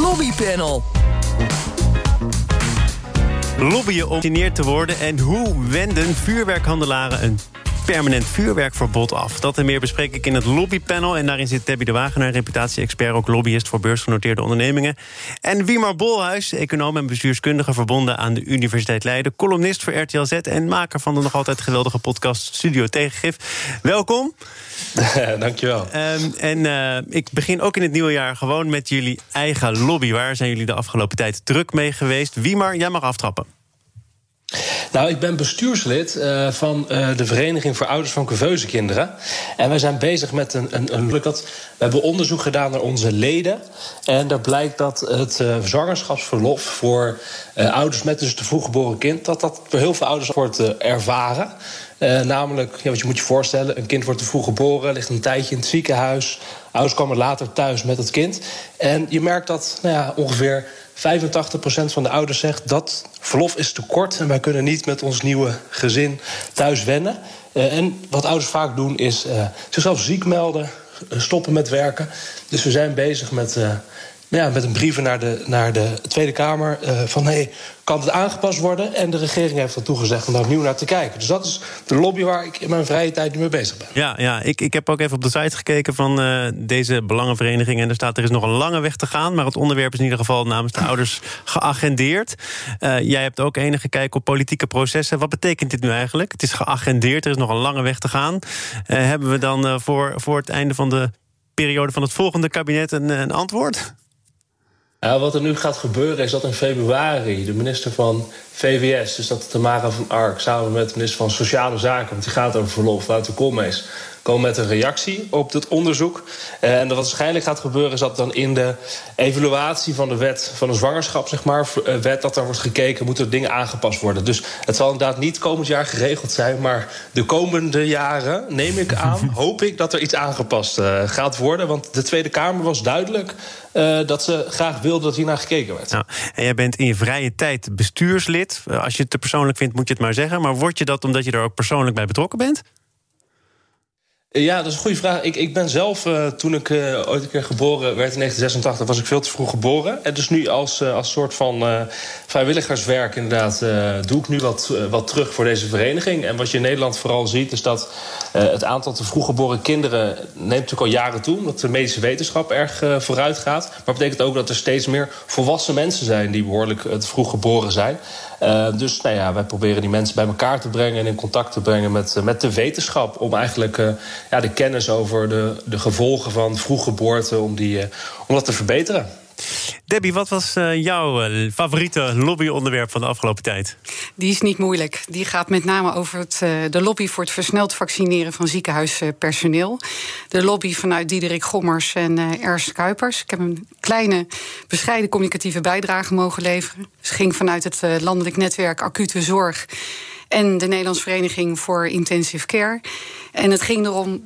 Lobbypanel. Lobbyen om te worden en hoe wenden vuurwerkhandelaren een permanent vuurwerkverbod af. Dat en meer bespreek ik in het lobbypanel. En daarin zit Debbie de Wagenaar, reputatie-expert... ook lobbyist voor beursgenoteerde ondernemingen. En Wiemar Bolhuis, econoom en bestuurskundige... verbonden aan de Universiteit Leiden. Columnist voor RTL Z en maker van de nog altijd geweldige podcast... Studio Tegengif. Welkom. Dankjewel. Um, en uh, ik begin ook in het nieuwe jaar gewoon met jullie eigen lobby. Waar zijn jullie de afgelopen tijd druk mee geweest? Wiemar, jij mag aftrappen. Nou, ik ben bestuurslid uh, van uh, de Vereniging voor Ouders van Curveuze Kinderen. En wij zijn bezig met een, een, een. We hebben onderzoek gedaan naar onze leden. En daar blijkt dat het uh, zwangerschapsverlof voor ouders met dus te vroeg geboren kind. dat dat door heel veel ouders wordt ervaren. namelijk, ja, wat je moet je voorstellen: een kind wordt te vroeg geboren, ligt een tijdje in het ziekenhuis. Ouders komen later thuis met het kind. En je merkt dat nou ja, ongeveer 85% van de ouders zegt dat verlof is te kort en wij kunnen niet met ons nieuwe gezin thuis wennen. Uh, en wat ouders vaak doen is uh, zichzelf ziek melden, stoppen met werken. Dus we zijn bezig met ja, met een brieven naar de, naar de Tweede Kamer. Uh, van hey, kan het aangepast worden? En de regering heeft er toegezegd om daar opnieuw naar te kijken. Dus dat is de lobby waar ik in mijn vrije tijd nu mee bezig ben. Ja, ja ik, ik heb ook even op de site gekeken van uh, deze belangenvereniging. En er staat er is nog een lange weg te gaan. Maar het onderwerp is in ieder geval namens de ouders geagendeerd. Uh, jij hebt ook enige kijk op politieke processen. Wat betekent dit nu eigenlijk? Het is geagendeerd, er is nog een lange weg te gaan. hebben we dan voor, voor het einde van de periode van het volgende kabinet een, een antwoord? Wat er nu gaat gebeuren is dat in februari de minister van VWS, dus dat is Tamara van Ark, samen met de minister van Sociale Zaken, want die gaat over verlof, Wouter Koolmees, komen met een reactie op dit onderzoek. Uh, en wat waarschijnlijk gaat gebeuren is dat dan in de evaluatie van de wet van de zwangerschap, zeg maar, uh, wet, dat daar wordt gekeken, moeten er dingen aangepast worden. Dus het zal inderdaad niet komend jaar geregeld zijn, maar de komende jaren, neem ik aan, hoop ik dat er iets aangepast uh, gaat worden. Want de Tweede Kamer was duidelijk dat ze graag wilden dat hier naar gekeken werd. Nou, en jij bent in je vrije tijd bestuurslid. Als je het te persoonlijk vindt, moet je het maar zeggen. Maar word je dat omdat je er ook persoonlijk bij betrokken bent? Ja, dat is een goede vraag. Ik, ik ben zelf, uh, toen ik uh, ooit een keer geboren werd in 1986, was ik veel te vroeg geboren. En dus nu als, uh, als soort van vrijwilligerswerk inderdaad doe ik nu wat, wat terug voor deze vereniging. En wat je in Nederland vooral ziet, is dat het aantal te vroeg geboren kinderen neemt natuurlijk al jaren toe. Omdat de medische wetenschap erg vooruit gaat. Maar het betekent ook dat er steeds meer volwassen mensen zijn die behoorlijk te vroeg geboren zijn. Uh, dus nou ja, wij proberen die mensen bij elkaar te brengen en in contact te brengen met, met de wetenschap. Om eigenlijk uh, ja, de kennis over de, de gevolgen van vroeggeboorte, om, die, om dat te verbeteren. Debbie, wat was uh, jouw uh, favoriete lobbyonderwerp van de afgelopen tijd? Die is niet moeilijk. Die gaat met name over het, uh, de lobby voor het versneld vaccineren van ziekenhuispersoneel. De lobby vanuit Diederik Gommers en Ernst Kuipers. Ik heb een kleine, bescheiden communicatieve bijdrage mogen leveren. Dus ging vanuit het landelijk netwerk acute zorg en de Nederlandse Vereniging voor Intensive Care. En het ging erom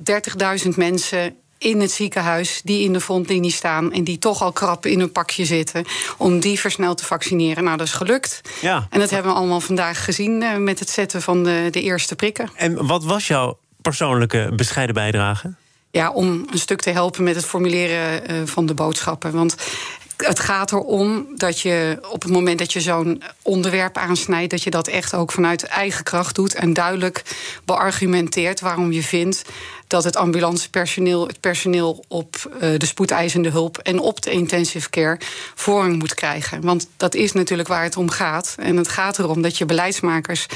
30.000 mensen in het ziekenhuis die in de frontlinie staan en die toch al krap in een pakje zitten, om die versneld te vaccineren. Nou, dat is gelukt. Ja. En dat hebben we allemaal vandaag gezien uh, met het zetten van de, de eerste prikken. En wat was jouw persoonlijke bescheiden bijdrage? Ja, om een stuk te helpen met het formuleren uh, van de boodschappen. Want het gaat erom dat je op het moment dat je zo'n onderwerp aansnijdt, dat je dat echt ook vanuit eigen kracht doet en duidelijk beargumenteert waarom je vindt dat het ambulancepersoneel, het personeel op uh, de spoedeisende hulp en op de intensive care voorrang moet krijgen. Want dat is natuurlijk waar het om gaat. En het gaat erom dat je beleidsmakers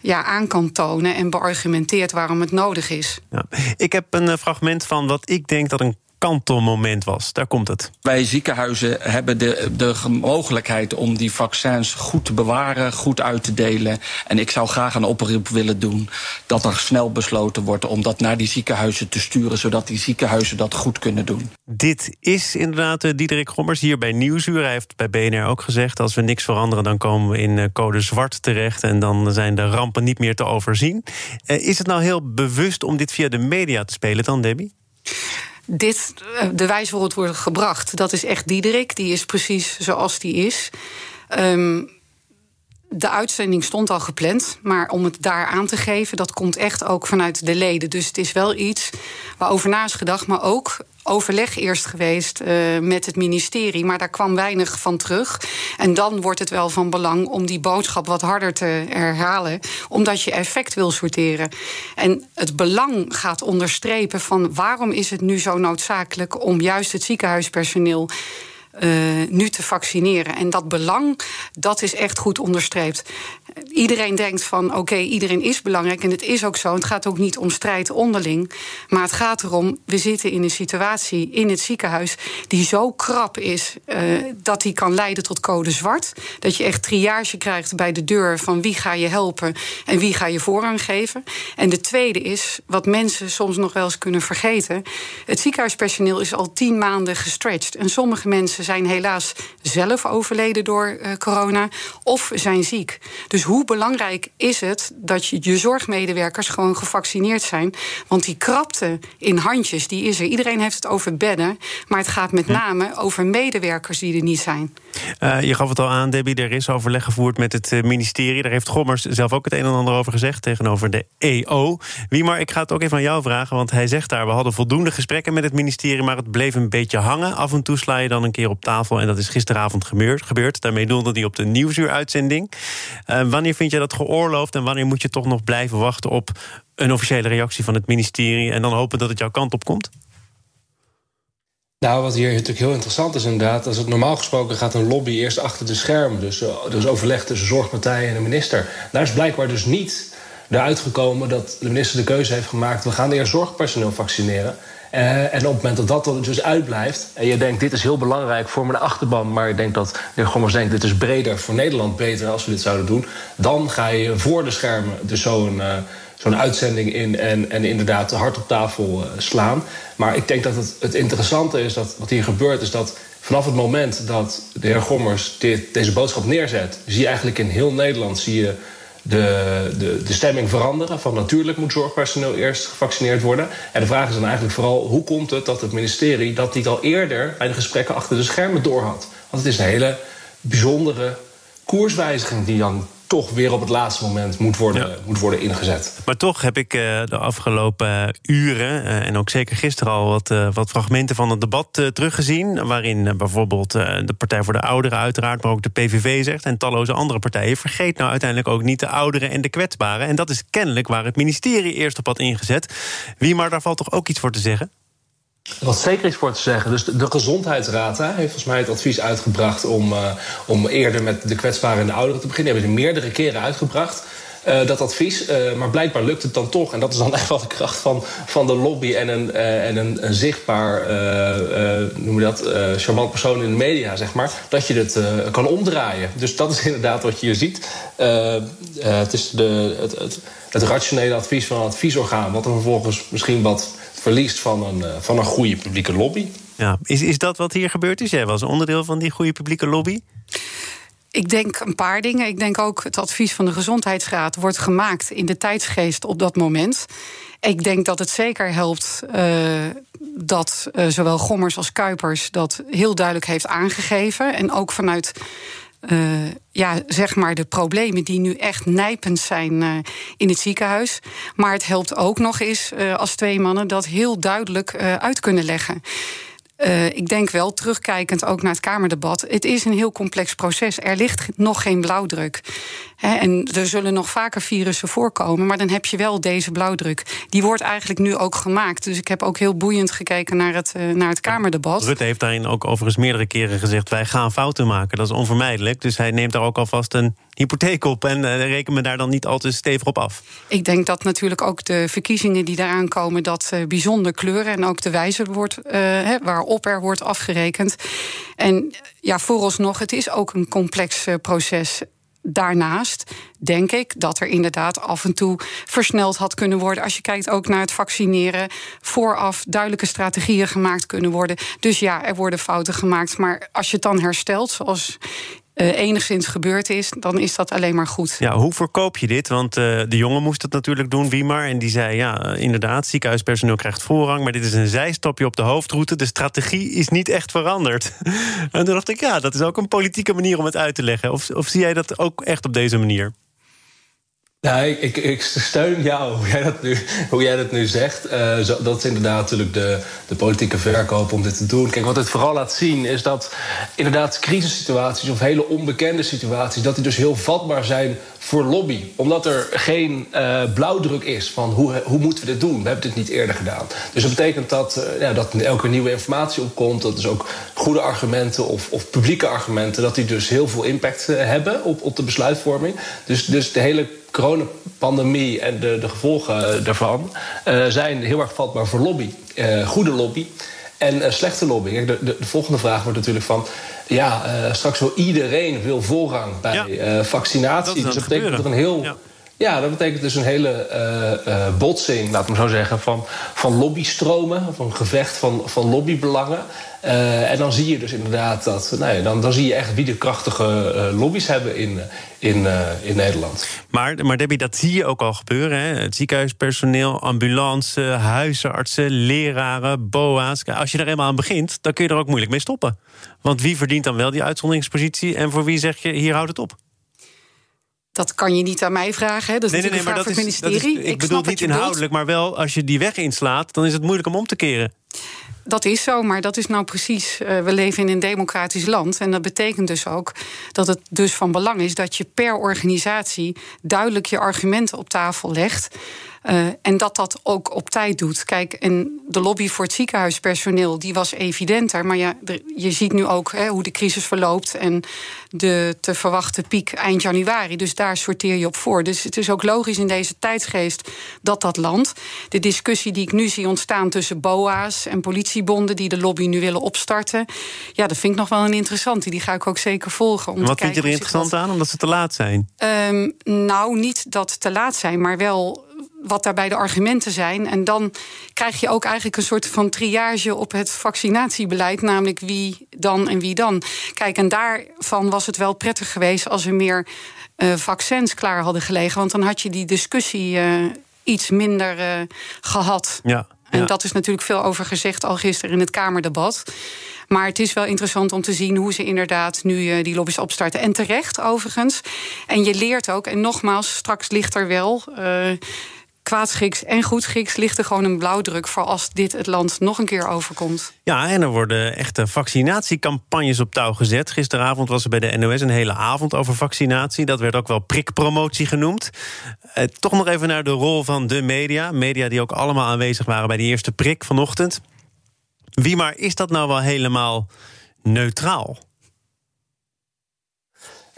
ja, aan kan tonen en beargumenteert waarom het nodig is. Ja. Ik heb een uh, fragment van wat ik denk dat een kantelmoment was. Daar komt het. Wij ziekenhuizen hebben de, de mogelijkheid om die vaccins goed te bewaren, goed uit te delen. En ik zou graag een oproep willen doen dat er snel besloten wordt om dat naar die ziekenhuizen te sturen, zodat die ziekenhuizen dat goed kunnen doen. Dit is inderdaad uh, Diederik Gommers hier bij Nieuwsuur. Hij heeft bij BNR ook gezegd: als we niks veranderen, dan komen we in uh, code zwart terecht en dan zijn de rampen niet meer te overzien. Uh, is het nou heel bewust om dit via de media te spelen dan, Debbie? Dit, eh, de wijze waarop het wordt gebracht, dat is echt Diederik. Die is precies zoals die is. Um, de uitzending stond al gepland, maar om het daar aan te geven, dat komt echt ook vanuit de leden. Dus het is wel iets waarover na is gedacht, maar ook overleg eerst geweest uh, met het ministerie, maar daar kwam weinig van terug. En dan wordt het wel van belang om die boodschap wat harder te herhalen, omdat je effect wil sorteren. En het belang gaat onderstrepen van waarom is het nu zo noodzakelijk om juist het ziekenhuispersoneel nu te vaccineren. En dat belang, dat is echt goed onderstreept. Iedereen denkt van oké, iedereen is belangrijk. En het is ook zo. Het gaat ook niet om strijd onderling. Maar het gaat erom, we zitten in een situatie in het ziekenhuis die zo krap is uh, dat die kan leiden tot code zwart. Dat je echt triage krijgt bij de deur van wie ga je helpen en wie ga je voorrang geven. En de tweede is, wat mensen soms nog wel eens kunnen vergeten. Het ziekenhuispersoneel is al tien maanden gestretched. En sommige mensen zijn helaas zelf overleden door uh, corona of zijn ziek. Dus hoe belangrijk is het dat je, je zorgmedewerkers gewoon gevaccineerd zijn? Want die krapte in handjes, die is er. Iedereen heeft het over bedden, maar het gaat met name over medewerkers die er niet zijn. Uh, je gaf het al aan, Debbie, er is overleg gevoerd met het ministerie. Daar heeft Gommers zelf ook het een en ander over gezegd tegenover de EO. Wie maar, ik ga het ook even aan jou vragen, want hij zegt daar: we hadden voldoende gesprekken met het ministerie, maar het bleef een beetje hangen. Af en toe sla je dan een keer op tafel. En dat is gisteravond gebeurd. Daarmee doelde hij op de nieuwsuuruitzending. Uh, wanneer vind je dat geoorloofd en wanneer moet je toch nog blijven wachten op een officiële reactie van het ministerie en dan hopen dat het jouw kant op komt? Nou, wat hier natuurlijk heel interessant is inderdaad... als het normaal gesproken gaat een lobby eerst achter de schermen... dus, uh, dus overleg tussen zorgpartijen en de minister. Daar is blijkbaar dus niet eruit gekomen dat de minister de keuze heeft gemaakt... we gaan eerst zorgpersoneel vaccineren... Uh, en op het moment dat dat er dus uitblijft... en je denkt, dit is heel belangrijk voor mijn achterban... maar ik denk dat de Gommers denkt... dit is breder voor Nederland beter als we dit zouden doen... dan ga je voor de schermen dus zo'n uh, zo'n uitzending in... En, en inderdaad hard op tafel uh, slaan. Maar ik denk dat het, het interessante is, dat wat hier gebeurt... is dat vanaf het moment dat de heer Gommers dit, deze boodschap neerzet... zie je eigenlijk in heel Nederland... zie je de, de, de stemming veranderen. Van natuurlijk moet zorgpersoneel eerst gevaccineerd worden. En de vraag is dan eigenlijk vooral hoe komt het dat het ministerie dat niet al eerder bij de gesprekken achter de schermen doorhad. Want het is een hele bijzondere koerswijziging die dan toch weer op het laatste moment moet worden, moet worden ingezet. Maar toch heb ik uh, de afgelopen uren, uh, en ook zeker gisteren al, wat, wat fragmenten van het debat teruggezien. Waarin bijvoorbeeld de Partij voor de Ouderen, uiteraard, maar ook de PVV zegt. En talloze andere partijen. Vergeet nou uiteindelijk ook niet de ouderen en de kwetsbaren. En dat is kennelijk waar het ministerie eerst op had ingezet. Wie maar daar valt toch ook iets voor te zeggen? Wat zeker is voor te zeggen. Dus de, Gezondheidsraad heeft volgens mij het advies uitgebracht om, uh, om eerder met de kwetsbaren en de ouderen te beginnen. Die hebben ze meerdere keren uitgebracht. Uh, dat advies. Uh, maar blijkbaar lukt het dan toch. En dat is dan echt wel de kracht van, van de lobby en een, en een, een zichtbaar, noem je dat, charmant persoon in de media, zeg maar. Dat je het kan omdraaien. Dus dat is inderdaad wat je hier ziet. het is de, het, het, het rationele advies van een adviesorgaan, wat er vervolgens misschien wat verliest van een, uh, van een goede publieke lobby. Ja, is, is dat wat hier gebeurd is? Jij was onderdeel van die goede publieke lobby? Ik denk een paar dingen. Ik denk ook het advies van de Gezondheidsraad wordt gemaakt in de tijdsgeest op dat moment. Ik denk dat het zeker helpt uh, dat uh, zowel Gommers als Kuipers dat heel duidelijk heeft aangegeven. En ook vanuit uh, ja, zeg maar de problemen die nu echt nijpend zijn uh, in het ziekenhuis. Maar het helpt ook nog eens uh, als twee mannen dat heel duidelijk uit kunnen leggen. Uh, ik denk wel, terugkijkend ook naar het Kamerdebat... het is een heel complex proces. Er ligt nog geen blauwdruk. En er zullen nog vaker virussen voorkomen... maar dan heb je wel deze blauwdruk. Die wordt eigenlijk nu ook gemaakt. Dus ik heb ook heel boeiend gekeken naar het, uh, naar het Kamerdebat. Rutte heeft daarin ook overigens meerdere keren gezegd... wij gaan fouten maken, dat is onvermijdelijk. Dus hij neemt daar ook alvast een hypotheek op... en uh, reken me daar dan niet al te stevig op af. Ik denk dat natuurlijk ook de verkiezingen die daaraan komen... dat uh, bijzonder kleuren en ook de wijze wordt, uh, waarop er wordt afgerekend. En ja, vooralsnog, het is ook een complex proces daarnaast denk ik dat er inderdaad af en toe versneld had kunnen worden. Als je kijkt ook naar het vaccineren, vooraf duidelijke strategieën gemaakt kunnen worden. Dus ja, er worden fouten gemaakt. Maar als je het dan herstelt, zoals uh, enigszins gebeurd is, dan is dat alleen maar goed. Ja, hoe verkoop je dit? Want uh, de jongen moest het natuurlijk doen, Wiemar. En die zei, ja, inderdaad, ziekenhuispersoneel krijgt voorrang... maar dit is een zijstapje op de hoofdroute. De strategie is niet echt veranderd. en toen dacht ik, ja, dat is ook een politieke manier om het uit te leggen. Of, of zie jij dat ook echt op deze manier? Nou, ik, ik, steun jou hoe jij dat nu, hoe jij nu zegt. Uh, zo, dat is inderdaad natuurlijk de, de politieke verkoop om dit te doen. Kijk, wat het vooral laat zien is dat inderdaad crisissituaties of hele onbekende situaties, dat die dus heel vatbaar zijn voor lobby. Omdat er geen uh, blauwdruk is van hoe, hoe moeten we dit doen. We hebben dit niet eerder gedaan. Dus dat betekent dat, uh, ja, dat elke nieuwe informatie opkomt. Dat is ook goede argumenten of, of publieke argumenten. Dat die dus heel veel impact hebben op, op de besluitvorming. Dus, dus de hele coronapandemie en de, de gevolgen eh, daarvan uh, zijn heel erg vatbaar voor lobby. Uh, goede lobby en slechte lobby. De, de, de, volgende vraag wordt natuurlijk van... ja, straks wil iedereen wil voorrang bij ja. vaccinatie. Dat dus dat betekent dat er een heel... Ja. Ja, dat betekent dus een hele uh, uh, botsing, laten we zo zeggen, van, van lobbystromen, een gevecht van, van lobbybelangen. Uh, en dan zie je dus inderdaad dat, nou ja, dan, dan zie je echt wie de krachtige lobby's hebben in, in, in Nederland. Maar, maar Debbie, dat zie je ook al gebeuren. Hè? Het ziekenhuispersoneel, ambulance, huisartsen, leraren, BOA's. Als je er eenmaal aan begint, dan kun je er ook moeilijk mee stoppen. Want wie verdient dan wel die uitzonderingspositie en voor wie zeg je hier houdt het op? Dat kan je niet aan mij vragen. Hè? Dat is nee, nee, nee, maar dat is, ministerie. Dat is, ik, ik bedoel niet inhoudelijk, maar wel als je die weg inslaat, dan is het moeilijk om om te keren. Dat is zo, maar dat is nou precies. Uh, we leven in een democratisch land. En dat betekent dus ook dat het dus van belang is dat je per organisatie duidelijk je argumenten op tafel legt. Uh, en dat dat ook op tijd doet. Kijk, en de lobby voor het ziekenhuispersoneel die was evidenter. Maar ja, je ziet nu ook hè, hoe de crisis verloopt en de te verwachten piek eind januari. Dus daar sorteer je op voor. Dus het is ook logisch in deze tijdsgeest dat dat landt. De discussie die ik nu zie ontstaan tussen BOA's en politiebonden die de lobby nu willen opstarten. Ja, dat vind ik nog wel een interessante. Die ga ik ook zeker volgen. Om Wat vind je er interessant aan? Omdat ze te laat zijn? Um, nou, niet dat te laat zijn, maar wel wat daarbij de argumenten zijn. En dan krijg je ook eigenlijk een soort van triage op het vaccinatiebeleid, namelijk wie dan en wie dan. Kijk, en daarvan was het wel prettig geweest als er meer uh, vaccins klaar hadden gelegen, want dan had je die discussie uh, iets minder uh, gehad. Ja. En dat is natuurlijk veel over gezegd al gisteren in het Kamerdebat. Maar het is wel interessant om te zien hoe ze inderdaad nu die lobby's opstarten. En terecht, overigens. En je leert ook, en nogmaals, straks ligt er wel. Uh, kwaadschiks en goedschiks ligt er gewoon een blauwdruk voor als dit het land nog een keer overkomt. Ja, en er worden echte vaccinatiecampagnes op touw gezet. Gisteravond was er bij de NOS een hele avond over vaccinatie. Dat werd ook wel prikpromotie genoemd. Eh, toch nog even naar de rol van de media. Media die ook allemaal aanwezig waren bij die eerste prik vanochtend. Wie maar is dat nou wel helemaal neutraal?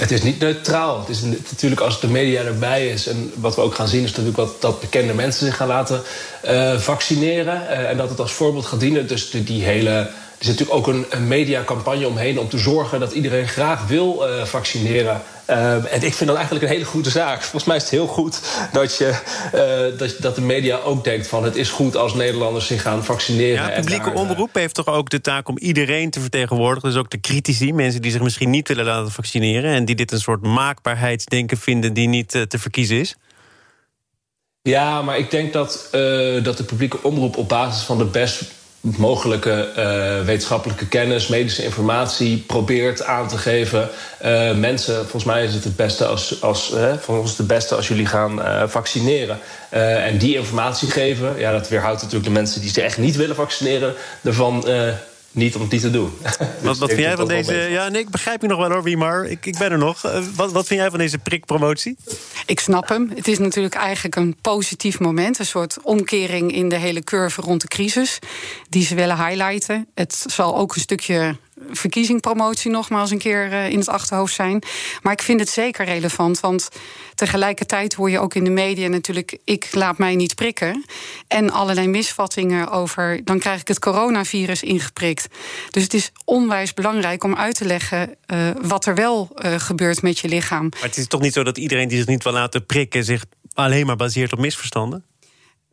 Het is niet neutraal. Het is natuurlijk als de media erbij is. En wat we ook gaan zien is natuurlijk wat, dat bekende mensen zich gaan laten uh, vaccineren. Uh, en dat het als voorbeeld gaat dienen. Dus die hele er is natuurlijk ook een, een mediacampagne omheen om te zorgen dat iedereen graag wil uh, vaccineren. Uh, en ik vind dat eigenlijk een hele goede zaak. Volgens mij is het heel goed dat, je, uh, dat, dat de media ook denkt van het is goed als Nederlanders zich gaan vaccineren. Ja, publieke omroep heeft toch ook de taak om iedereen te vertegenwoordigen. Dus ook de critici, mensen die zich misschien niet willen laten vaccineren en die dit een soort maakbaarheidsdenken vinden die niet te verkiezen is. Ja, maar ik denk dat, dat de publieke omroep op basis van de best mogelijke uh, wetenschappelijke kennis, medische informatie probeert aan te geven. Uh, mensen, volgens mij is het het beste als, als voor ons het beste als jullie gaan vaccineren. en die informatie geven, ja, dat weerhoudt natuurlijk de mensen die zich echt niet willen vaccineren, ervan niet om het niet te doen. Wat, wat vind jij van deze... Ja, nee, ik begrijp je nog wel hoor, Wiemar. Ik, ik ben er nog. Uh, wat, wat vind jij van deze prikpromotie? Ik snap hem. Het is natuurlijk eigenlijk een positief moment. Een soort omkering in de hele curve rond de crisis. Die ze willen highlighten. Het zal ook een stukje verkiezingpromotie nogmaals een keer eh, in het achterhoofd zijn. Maar ik vind het zeker relevant, want tegelijkertijd hoor je ook in de media natuurlijk: ik laat mij niet prikken. En allerlei misvattingen over. dan krijg ik het coronavirus ingeprikt. Dus het is onwijs belangrijk om uit te leggen uh, wat er wel uh, gebeurt met je lichaam. Maar het is toch niet zo dat iedereen die zich niet wil laten prikken zich alleen maar baseert op misverstanden?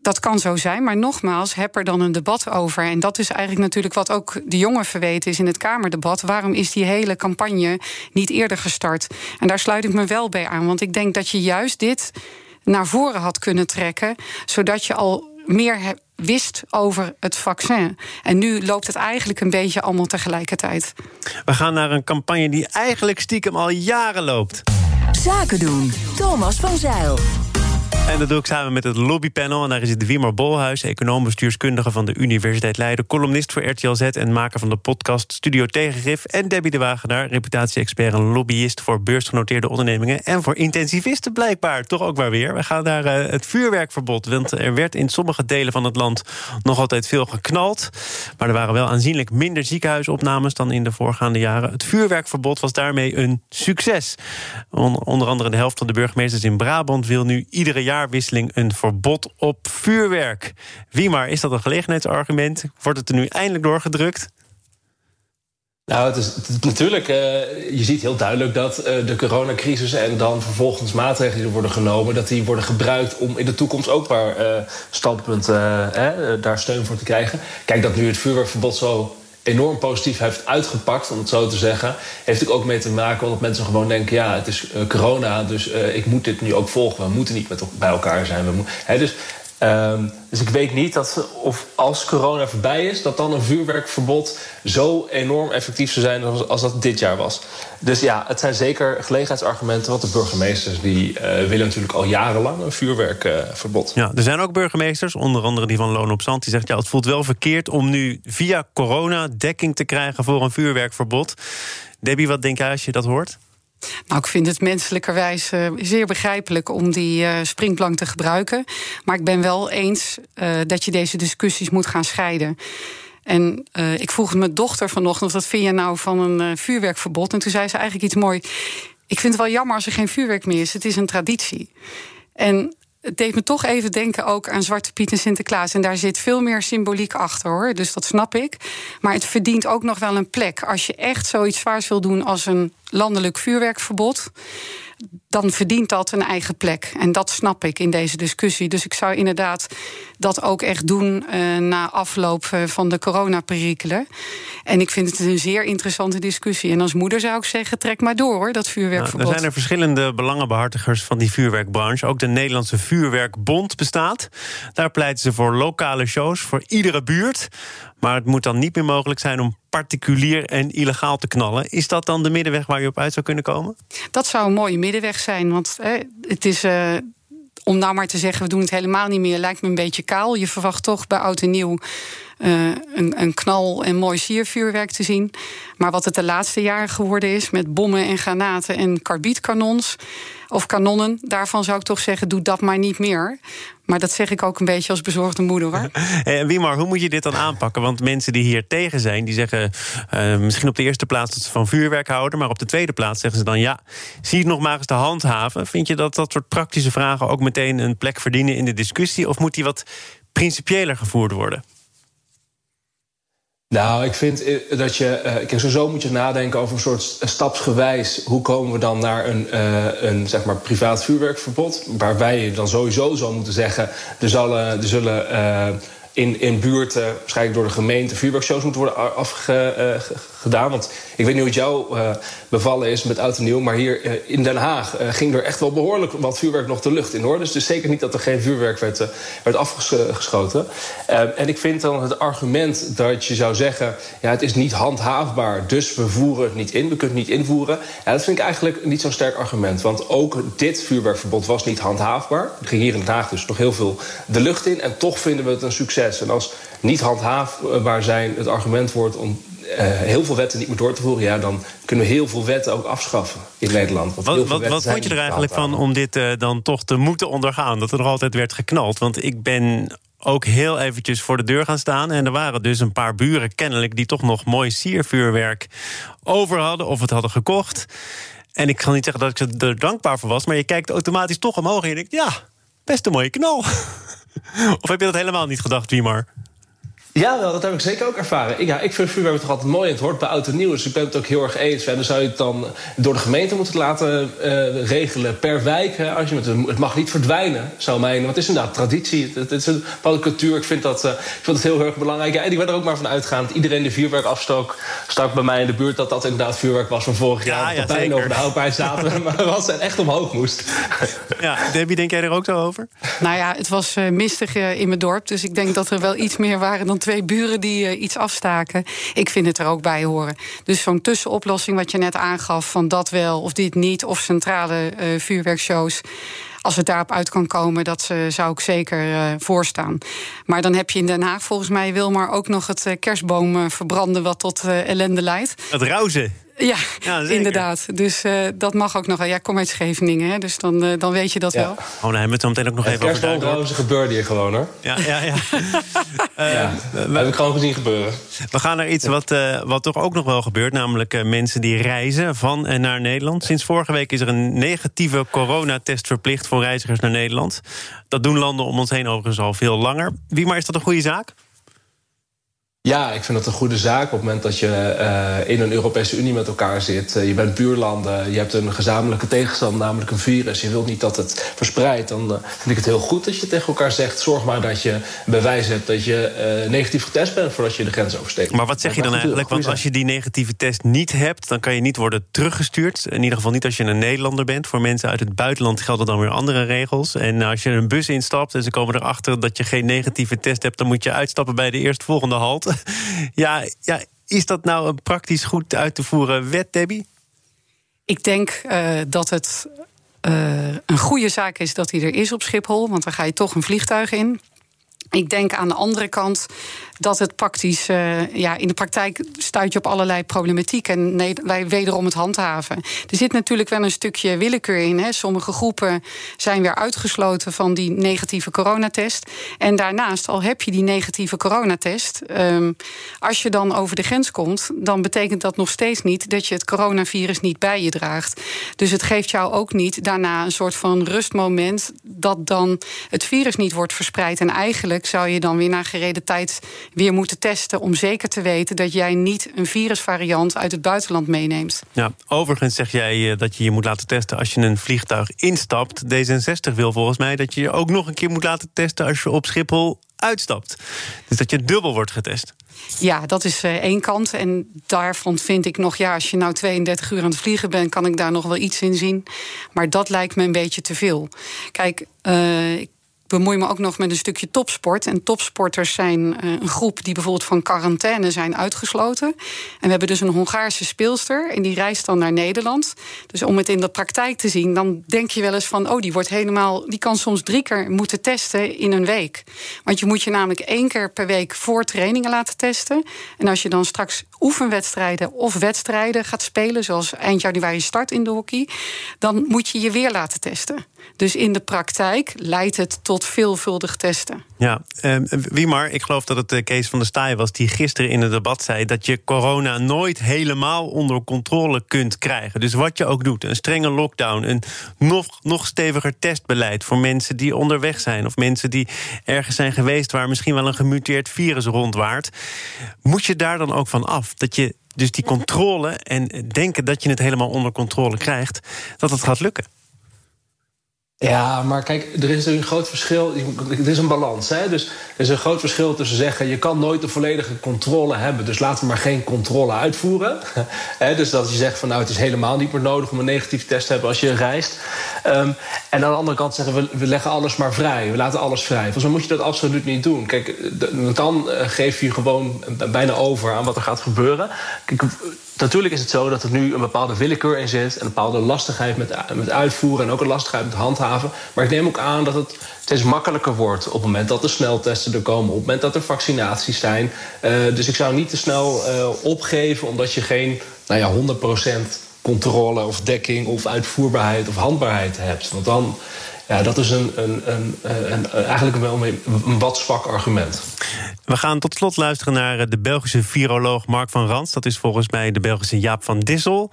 Dat kan zo zijn, maar nogmaals, heb er dan een debat over. En dat is eigenlijk natuurlijk wat ook de jongen verweten is in het Kamerdebat. Waarom is die hele campagne niet eerder gestart? En daar sluit ik me wel bij aan, want ik denk dat je juist dit naar voren had kunnen trekken, zodat je al meer wist over het vaccin. En nu loopt het eigenlijk een beetje allemaal tegelijkertijd. We gaan naar een campagne die eigenlijk stiekem al jaren loopt. Zaken doen. Thomas van Zeil. En dat doe ik samen met het lobbypanel. En daar is het Wiemer Bolhuis, econoom-bestuurskundige van de Universiteit Leiden, columnist voor RTL Z en maker van de podcast Studio Tegengif. En Debbie de Wagenaar, reputatie-expert en lobbyist voor beursgenoteerde ondernemingen. En voor intensivisten blijkbaar, toch ook maar weer. We gaan naar uh, het vuurwerkverbod. Want er werd in sommige delen van het land nog altijd veel geknald. Maar er waren wel aanzienlijk minder ziekenhuisopnames dan in de voorgaande jaren. Het vuurwerkverbod was daarmee een succes. Onder andere de helft van de burgemeesters in Brabant wil nu iedere jaar jaarwisseling een verbod op vuurwerk. Wie maar, is dat een gelegenheidsargument? Wordt het er nu eindelijk doorgedrukt? Nou, het is, natuurlijk, uh, je ziet heel duidelijk dat uh, de coronacrisis en dan vervolgens maatregelen die worden genomen, dat die worden gebruikt om in de toekomst ook waar uh, standpunt daar steun voor te krijgen. Kijk, dat nu het vuurwerkverbod zo enorm positief heeft uitgepakt, om het zo te zeggen, heeft ook mee te maken dat mensen gewoon denken: ja, het is uh, corona, dus uh, ik moet dit nu ook volgen. We moeten niet met bij elkaar zijn. We hè, dus Um, dus ik weet niet dat of als corona voorbij is, dat dan een vuurwerkverbod zo enorm effectief zou zijn als, dat dit jaar was. Dus ja, het zijn zeker gelegenheidsargumenten. Want de burgemeesters die uh, willen natuurlijk al jarenlang een vuurwerkverbod. ja, er zijn ook burgemeesters, onder andere die van Loon op Zand, die zegt: ja, het voelt wel verkeerd om nu via corona dekking te krijgen voor een vuurwerkverbod. Debbie, wat denk jij als je dat hoort? Nou, ik vind het menselijkerwijs zeer begrijpelijk om die uh, springplank te gebruiken. Maar ik ben wel eens uh, dat je deze discussies moet gaan scheiden. En ik vroeg mijn dochter vanochtend: wat vind je nou van een vuurwerkverbod? En toen zei ze eigenlijk iets moois. Ik vind het wel jammer als er geen vuurwerk meer is. Het is een traditie. En het deed me toch even denken ook aan Zwarte Piet en Sinterklaas. En daar zit veel meer symboliek achter hoor. Dus dat snap ik. Maar het verdient ook nog wel een plek. Als je echt zoiets zwaars wil doen als een landelijk vuurwerkverbod dan verdient dat een eigen plek. En dat snap ik in deze discussie. Dus ik zou inderdaad dat ook echt doen uh, na afloop eh, van de coronaperikelen. En ik vind het een zeer interessante discussie. En als moeder zou ik zeggen, trek maar door hoor, dat vuurwerkverbod. Nou, er zijn er verschillende belangenbehartigers van die vuurwerkbranche. Ook de Nederlandse Vuurwerkbond bestaat. Daar pleiten ze voor lokale shows voor iedere buurt. Maar het moet dan niet meer mogelijk zijn om particulier en illegaal te knallen. Is dat dan de middenweg waar je op uit zou kunnen komen? Dat zou een mooie middenweg zijn. Want het is. Uh, om nou maar te zeggen, we doen het helemaal niet meer, lijkt me een beetje kaal. Je verwacht toch bij oud en nieuw uh, een, een, knal en mooi siervuurwerk te zien. Maar wat het de laatste jaren geworden is met bommen en granaten en karbietkanons of kanonnen, daarvan zou ik toch zeggen: doe dat maar niet meer. Maar dat zeg ik ook een beetje als bezorgde moeder. Hoor. En Wiemar, hoe moet je dit dan aanpakken? Want mensen die hier tegen zijn, die zeggen uh, misschien op de eerste plaats dat ze van vuurwerk houden, maar op de tweede plaats zeggen ze dan ja, zie het nog maar eens te handhaven. Vind je dat dat soort praktische vragen ook meteen een plek verdienen in de discussie? Of moet die wat principiëler gevoerd worden? Nou, ik vind eh, dat je. Uh, kijk, sowieso moet je nadenken over een soort stapsgewijs. Hoe komen we dan naar een, uh, een zeg maar, privaat vuurwerkverbod? Waarbij je dan sowieso zou moeten zeggen. Er, zal, er zullen. In, in buurten, waarschijnlijk door de gemeente, vuurwerkshows moeten worden afgedaan. Want ik weet niet hoe het jou uh, bevallen is met oud en nieuw. Maar hier uh, in Den Haag ging er echt wel behoorlijk wat vuurwerk nog de lucht in hoor. Dus is zeker niet dat er geen vuurwerk werd, afgeschoten. en ik vind dan het argument dat je zou zeggen: ja, het is niet handhaafbaar, dus we voeren het niet in. We kunnen het niet invoeren. Dat vind ik eigenlijk niet zo'n sterk argument. Want ook dit vuurwerkverbod was niet handhaafbaar. Er ging hier in Den Haag dus nog heel veel de lucht in. En toch vinden we het een succes. En als niet handhaafbaar zijn het argument wordt om uh, heel veel wetten niet meer door te voeren, ja, dan kunnen we heel veel wetten ook afschaffen in Nederland. wat wat, wat vond je er eigenlijk van om dit uh, dan toch te moeten ondergaan? Dat er nog altijd werd geknald. Want ik ben ook heel eventjes voor de deur gaan staan. En er waren dus een paar buren kennelijk die toch nog mooi siervuurwerk over hadden of het hadden gekocht. En ik kan niet zeggen dat ik er dankbaar voor was, maar je kijkt automatisch toch omhoog en je denkt: ja, best een mooie knal. of heb je dat helemaal niet gedacht, Wiemar? Ja, wel, dat heb ik zeker ook ervaren. Ik, ja, ik vind vuurwerk toch altijd mooi. Het hoort bij oud en nieuw. Dus ik ben het ook heel erg eens. En dan zou je het dan door de gemeente moeten laten uh, regelen per wijk. Hè, als je met, het mag niet verdwijnen, zou mijn. Want het is inderdaad traditie. Het, het is een bepaalde cultuur. Ik vind dat, uh, ik vind dat heel erg belangrijk. Ja, en ik ben er ook maar van uitgaan dat iedereen de vuurwerk afstak stak bij mij in de buurt. Dat dat inderdaad vuurwerk was van vorig jaar. Ja, dat ja, over de houdbaarheid zaten. maar was het echt omhoog moest. Ja, Debbie, denk jij er ook zo over? Nou ja, het was uh, mistig in mijn dorp. Dus ik denk dat er wel iets meer waren dan twee buren die uh, iets afstaken. Ik vind het er ook bij horen. Dus zo'n tussenoplossing wat je net aangaf... van dat wel of dit niet, of centrale uh, vuurwerkshows als het daarop uit kan komen, dat uh, zou ik zeker voorstaan. Maar dan heb je in Den Haag volgens mij wil maar ook nog het uh, kerstboom verbranden, wat tot ellende leidt. Het rauzen. Ja, inderdaad. Dus uh, dat mag ook nog wel. Ja, kom uit Scheveningen, hè, dus dan, uh, dan weet je dat ja. wel. Oh, nou, hebben we het zo meteen ook nog even over Kerstboomrozen gebeurde hier gewoon, hoor. Ja, ja, ja. uh, ja dat heb ik gewoon gezien gebeuren. We gaan naar iets wat, wat toch ook nog wel gebeurt... namelijk mensen die reizen van en naar Nederland. Sinds vorige week is er een negatieve coronatest verplicht... voor reizigers naar Nederland. Dat doen landen om ons heen overigens al veel langer. Wie maar is dat een goede zaak? Ja, ik vind dat een goede zaak. Op het moment dat je uh, in een Europese Unie met elkaar zit, uh, je bent buurlanden, je hebt een gezamenlijke tegenstand, namelijk een virus. Je wilt niet dat het verspreidt. Dan uh, vind ik het heel goed dat je tegen elkaar zegt: zorg maar dat je bewijs hebt dat je negatief getest bent voordat je de grens oversteekt. Maar wat zeg je dan eigenlijk? Want als je die negatieve test niet hebt, dan kan je niet worden teruggestuurd. In ieder geval niet als je een Nederlander bent. Voor mensen uit het buitenland gelden dan weer andere regels. En als je een bus instapt en ze komen erachter dat je geen negatieve test hebt, dan moet je uitstappen bij de eerstvolgende halt. ja, ja, is dat nou een praktisch goed uit te voeren wet, Debbie? Ik denk uh, dat het uh, een goede zaak is dat hij er is op Schiphol. Want dan ga je toch een vliegtuig in. Ik denk aan de andere kant dat het praktisch, uh, ja, in de praktijk stuit je op allerlei problematiek. En nee, wij wederom het handhaven. Er zit natuurlijk wel een stukje willekeur in. Hè. Sommige groepen zijn weer uitgesloten van die negatieve coronatest. En daarnaast, al heb je die negatieve coronatest, um, als je dan over de grens komt, dan betekent dat nog steeds niet dat je het coronavirus niet bij je draagt. Dus het geeft jou ook niet daarna een soort van rustmoment dat dan het virus niet wordt verspreid. En eigenlijk zou je dan weer na gereden tijd weer moeten testen om zeker te weten dat jij niet een virusvariant uit het buitenland meeneemt. Ja, overigens zeg jij eh, dat je je moet laten testen als je een vliegtuig instapt. D66 wil volgens mij dat je je ook nog een keer moet laten testen als je op Schiphol uitstapt. Dus dat je dubbel wordt getest. Ja, dat is uh, één kant. En daarvan vind ik nog, ja, als je nou 32 uur aan het vliegen bent, kan ik daar nog wel iets in zien. Maar dat lijkt me een beetje te veel. Kijk, uh, ik bemoei me ook nog met een stukje topsport. En topsporters zijn uh, een groep die bijvoorbeeld van quarantaine zijn uitgesloten. En we hebben dus een Hongaarse speelster en die reist dan naar Nederland. Dus om het in de praktijk te zien, dan denk je wel eens van... oh, die wordt helemaal, die kan soms drie keer moeten testen in een week. Want je moet je namelijk één keer per week voor trainingen laten testen. En als je dan straks oefenwedstrijden of wedstrijden gaat spelen... zoals eind januari start in de hockey... dan moet je je weer laten testen. Dus in de praktijk leidt het tot veelvuldig testen. Ja, eh, Wiemar, ik geloof dat het uh, Kees van der Staaij was... die gisteren in het debat zei dat je corona nooit helemaal onder controle kunt krijgen. Dus wat je ook doet, een strenge lockdown... een nog, nog steviger testbeleid voor mensen die onderweg zijn... of mensen die ergens zijn geweest waar misschien wel een gemuteerd virus rondwaart... moet je daar dan ook van af? Dat je dus die controle en denken dat je het helemaal onder controle krijgt... dat het gaat lukken. Ja, maar kijk, er is een groot verschil. Het is een balans. Hè? Dus er is een groot verschil tussen zeggen... je kan nooit de volledige controle hebben... dus laten we maar geen controle uitvoeren. dus dat je zegt van nou, het is helemaal niet meer nodig... om een negatieve test te hebben als je reist. Um, en aan de andere kant zeggen we, we leggen alles maar vrij. We laten alles vrij. Volgens mij moet je dat absoluut niet doen. Kijk, dan geef je gewoon bijna over aan wat er gaat gebeuren. Natuurlijk is het zo dat er nu een bepaalde willekeur in zit... en een bepaalde lastigheid met, met uitvoeren en ook een lastigheid met handhaven. Maar ik neem ook aan dat het steeds makkelijker wordt... op het moment dat er sneltesten er komen, op het moment dat er vaccinaties zijn. Uh, dus ik zou niet te snel uh, opgeven omdat je geen nou ja, 100% controle of dekking of uitvoerbaarheid of handbaarheid hebt. Want dan ja, dat is een, een, een, een, eigenlijk wel een wat zwak argument. We gaan tot slot luisteren naar de Belgische viroloog Mark van Rans. Dat is volgens mij de Belgische Jaap van Dissel.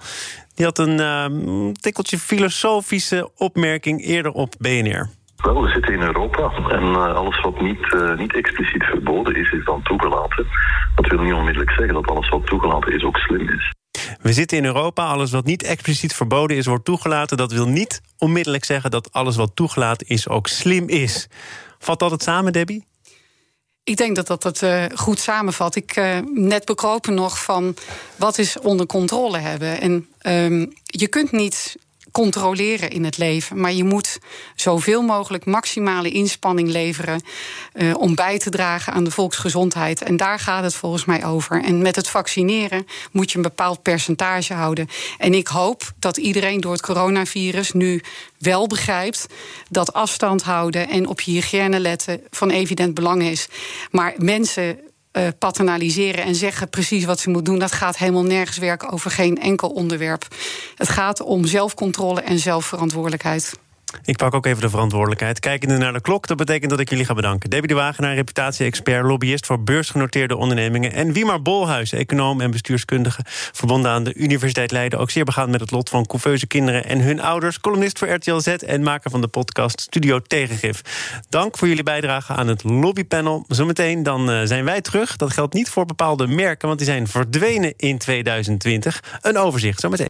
Die had een uh, tikkeltje filosofische opmerking eerder op BNR. Wel, we zitten in Europa en uh, alles wat niet, uh, niet expliciet verboden is, is dan toegelaten. Dat wil niet onmiddellijk zeggen dat alles wat toegelaten is ook slim is. We zitten in Europa, alles wat niet expliciet verboden is, wordt toegelaten. Dat wil niet onmiddellijk zeggen dat alles wat toegelaten is ook slim is. Valt dat het samen, Debbie? Ik denk dat dat het uh, goed samenvat. Ik uh, net bekropen nog van wat is onder controle hebben. En um, je kunt niet controleren in het leven. Maar je moet zoveel mogelijk maximale inspanning leveren uh, om bij te dragen aan de volksgezondheid. En daar gaat het volgens mij over. En met het vaccineren moet je een bepaald percentage houden. En ik hoop dat iedereen door het coronavirus nu wel begrijpt dat afstand houden en op je hygiëne letten van evident belang is. Maar mensen uh, paternaliseren en zeggen precies wat ze moet doen. Dat gaat helemaal nergens werken over geen enkel onderwerp. Het gaat om zelfcontrole en zelfverantwoordelijkheid. Ik pak ook even de verantwoordelijkheid. Kijkende naar de klok, dat betekent dat ik jullie ga bedanken. Debbie de Wagenaar, reputatie-expert, lobbyist voor beursgenoteerde ondernemingen. En Wiemar Bolhuis, econoom en bestuurskundige, verbonden aan de Universiteit Leiden. Ook zeer begaan met het lot van couveuse kinderen en hun ouders. Columnist voor RTL Z en maker van de podcast Studio Tegengif. Dank voor jullie bijdrage aan het lobbypanel. Zometeen dan uh, zijn wij terug. Dat geldt niet voor bepaalde merken, want die zijn verdwenen in 2020. Een overzicht, zometeen.